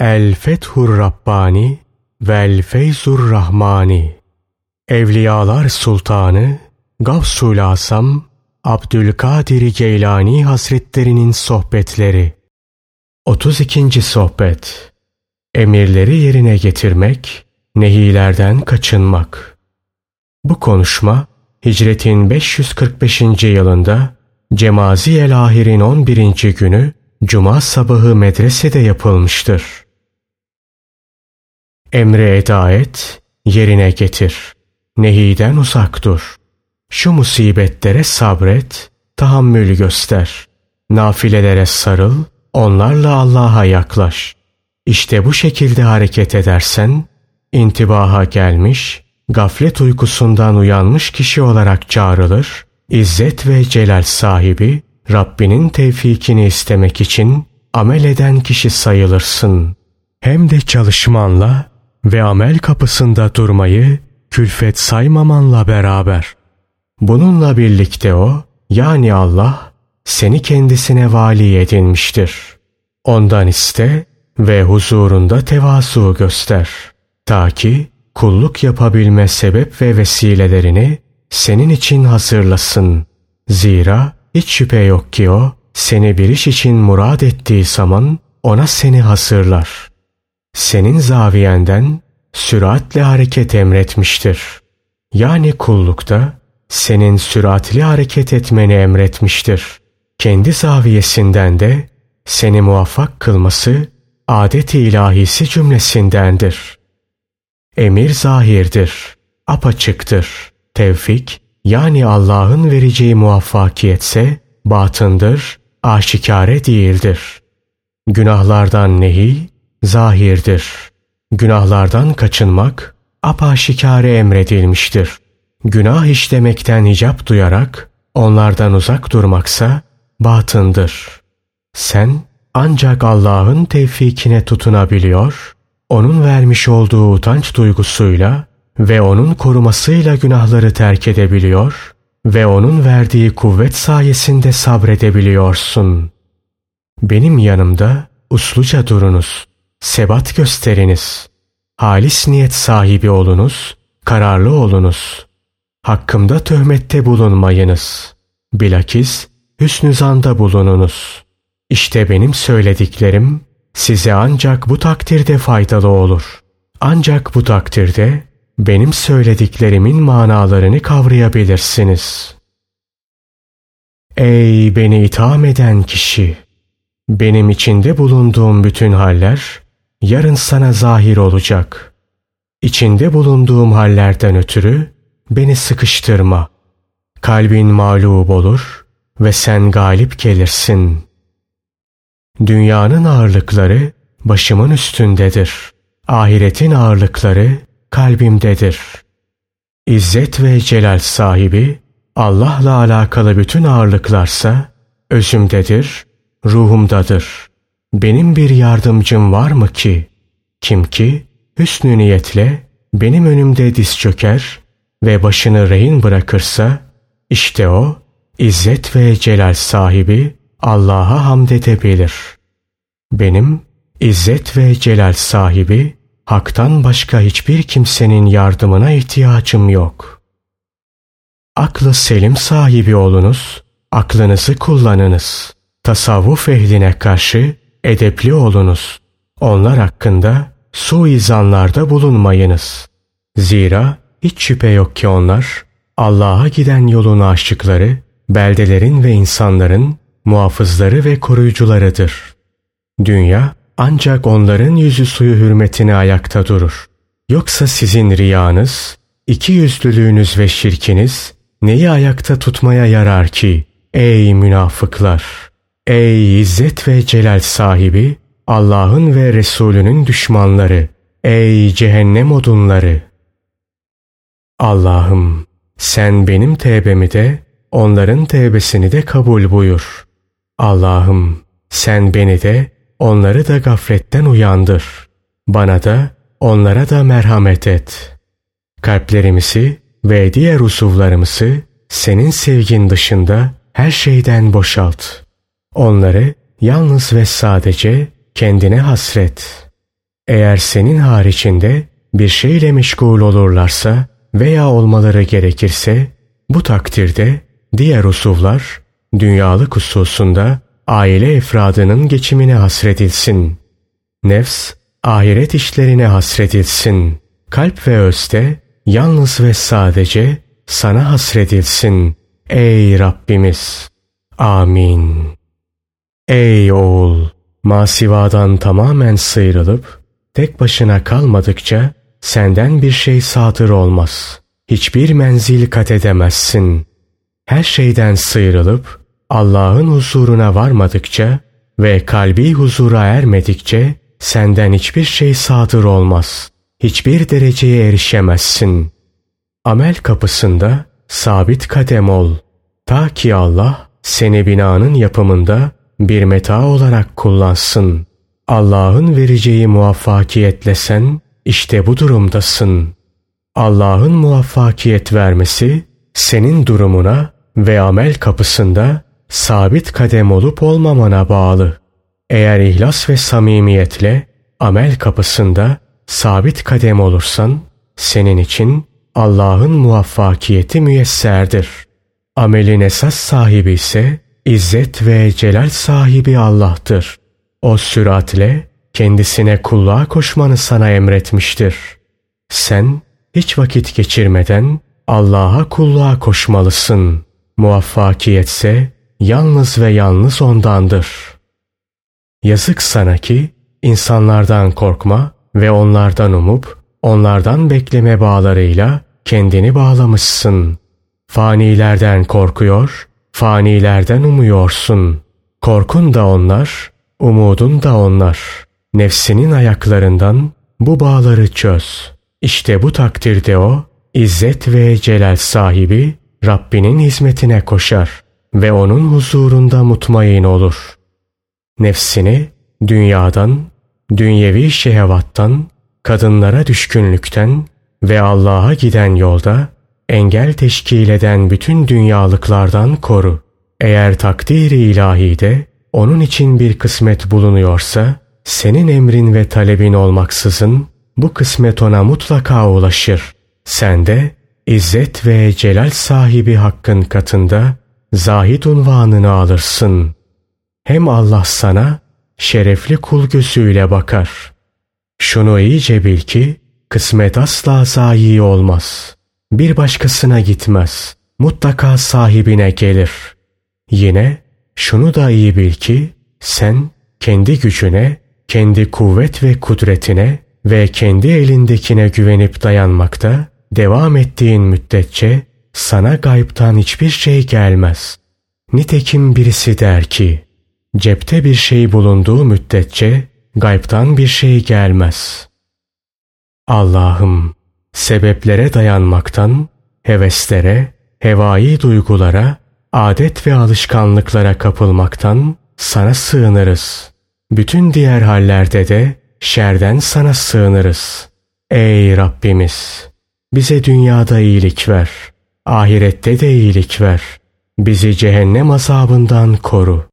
El Fethur Rabbani Vel Feyzur Rahmani Evliyalar Sultanı Gavsul Asam Abdülkadir Geylani Hazretlerinin Sohbetleri 32. Sohbet Emirleri yerine getirmek, nehilerden kaçınmak. Bu konuşma Hicretin 545. yılında Cemazi el Ahir'in 11. günü Cuma sabahı medresede yapılmıştır. Emre eda et, yerine getir. Nehiden uzak dur. Şu musibetlere sabret, tahammül göster. Nafilelere sarıl, onlarla Allah'a yaklaş. İşte bu şekilde hareket edersen, intibaha gelmiş, gaflet uykusundan uyanmış kişi olarak çağrılır, İzzet ve celal sahibi, Rabbinin tevfikini istemek için amel eden kişi sayılırsın. Hem de çalışmanla ve amel kapısında durmayı külfet saymamanla beraber. Bununla birlikte o, yani Allah, seni kendisine vali edinmiştir. Ondan iste ve huzurunda tevazu göster. Ta ki kulluk yapabilme sebep ve vesilelerini senin için hazırlasın. Zira hiç şüphe yok ki o, seni bir iş için murad ettiği zaman ona seni hazırlar. Senin zaviyenden süratle hareket emretmiştir. Yani kullukta senin süratli hareket etmeni emretmiştir. Kendi zaviyesinden de seni muvaffak kılması adet-i ilahisi cümlesindendir. Emir zahirdir, apaçıktır. Tevfik yani Allah'ın vereceği muvaffakiyetse batındır, aşikare değildir. Günahlardan nehi zahirdir. Günahlardan kaçınmak apaşikare emredilmiştir. Günah işlemekten hicap duyarak onlardan uzak durmaksa batındır. Sen ancak Allah'ın tevfikine tutunabiliyor, onun vermiş olduğu utanç duygusuyla ve onun korumasıyla günahları terk edebiliyor ve onun verdiği kuvvet sayesinde sabredebiliyorsun. Benim yanımda usluca durunuz, sebat gösteriniz, halis niyet sahibi olunuz, kararlı olunuz. Hakkımda töhmette bulunmayınız. Bilakis hüsnü zanda bulununuz. İşte benim söylediklerim size ancak bu takdirde faydalı olur. Ancak bu takdirde benim söylediklerimin manalarını kavrayabilirsiniz. Ey beni itham eden kişi! Benim içinde bulunduğum bütün haller yarın sana zahir olacak. İçinde bulunduğum hallerden ötürü beni sıkıştırma. Kalbin mağlup olur ve sen galip gelirsin. Dünyanın ağırlıkları başımın üstündedir. Ahiretin ağırlıkları kalbimdedir. İzzet ve celal sahibi Allah'la alakalı bütün ağırlıklarsa özümdedir, ruhumdadır. Benim bir yardımcım var mı ki? Kim ki hüsnü niyetle benim önümde diz çöker ve başını rehin bırakırsa işte o İzzet ve celal sahibi Allah'a hamd edebilir. Benim İzzet ve celal sahibi Hak'tan başka hiçbir kimsenin yardımına ihtiyacım yok. Aklı selim sahibi olunuz, aklınızı kullanınız. Tasavvuf ehline karşı edepli olunuz. Onlar hakkında suizanlarda bulunmayınız. Zira hiç şüphe yok ki onlar Allah'a giden yolun aşıkları, beldelerin ve insanların muhafızları ve koruyucularıdır. Dünya ancak onların yüzü suyu hürmetine ayakta durur. Yoksa sizin riyanız, iki yüzlülüğünüz ve şirkiniz neyi ayakta tutmaya yarar ki? Ey münafıklar! Ey izzet ve celal sahibi! Allah'ın ve Resulünün düşmanları! Ey cehennem odunları! Allah'ım sen benim tevbemi de onların tevbesini de kabul buyur. Allah'ım sen beni de onları da gafletten uyandır. Bana da onlara da merhamet et. Kalplerimizi ve diğer usuvlarımızı senin sevgin dışında her şeyden boşalt. Onları yalnız ve sadece kendine hasret. Eğer senin haricinde bir şeyle meşgul olurlarsa veya olmaları gerekirse bu takdirde diğer usuvlar dünyalık hususunda aile efradının geçimine hasredilsin. Nefs ahiret işlerine hasredilsin. Kalp ve özde yalnız ve sadece sana hasredilsin. Ey Rabbimiz! Amin. Ey oğul! Masivadan tamamen sıyrılıp tek başına kalmadıkça senden bir şey sadır olmaz. Hiçbir menzil kat edemezsin. Her şeyden sıyrılıp Allah'ın huzuruna varmadıkça ve kalbi huzura ermedikçe senden hiçbir şey sadır olmaz. Hiçbir dereceye erişemezsin. Amel kapısında sabit kadem ol. Ta ki Allah seni binanın yapımında bir meta olarak kullansın. Allah'ın vereceği muvaffakiyetle sen işte bu durumdasın. Allah'ın muvaffakiyet vermesi senin durumuna ve amel kapısında sabit kadem olup olmamana bağlı. Eğer ihlas ve samimiyetle amel kapısında sabit kadem olursan senin için Allah'ın muvaffakiyeti müyesserdir. Amelin esas sahibi ise İzzet ve celal sahibi Allah'tır. O süratle kendisine kulluğa koşmanı sana emretmiştir. Sen hiç vakit geçirmeden Allah'a kulluğa koşmalısın. Muvaffakiyetse yalnız ve yalnız ondandır. Yazık sana ki insanlardan korkma ve onlardan umup onlardan bekleme bağlarıyla kendini bağlamışsın. Fanilerden korkuyor, fanilerden umuyorsun. Korkun da onlar, umudun da onlar. Nefsinin ayaklarından bu bağları çöz. İşte bu takdirde o, İzzet ve celal sahibi Rabbinin hizmetine koşar ve onun huzurunda mutmain olur. Nefsini dünyadan, dünyevi şehvattan, kadınlara düşkünlükten ve Allah'a giden yolda engel teşkil eden bütün dünyalıklardan koru. Eğer takdiri ilahide onun için bir kısmet bulunuyorsa, senin emrin ve talebin olmaksızın bu kısmet ona mutlaka ulaşır. Sen de İzzet ve celal sahibi hakkın katında zahid unvanını alırsın. Hem Allah sana şerefli kul gözüyle bakar. Şunu iyice bil ki kısmet asla zayi olmaz. Bir başkasına gitmez. Mutlaka sahibine gelir. Yine şunu da iyi bil ki sen kendi gücüne, kendi kuvvet ve kudretine ve kendi elindekine güvenip dayanmakta devam ettiğin müddetçe sana gayiptan hiçbir şey gelmez. Nitekim birisi der ki, cepte bir şey bulunduğu müddetçe gayiptan bir şey gelmez. Allah'ım sebeplere dayanmaktan, heveslere, hevai duygulara, adet ve alışkanlıklara kapılmaktan sana sığınırız. Bütün diğer hallerde de şerden sana sığınırız. Ey Rabbimiz! Bize dünyada iyilik ver. Ahirette de iyilik ver. Bizi cehennem azabından koru.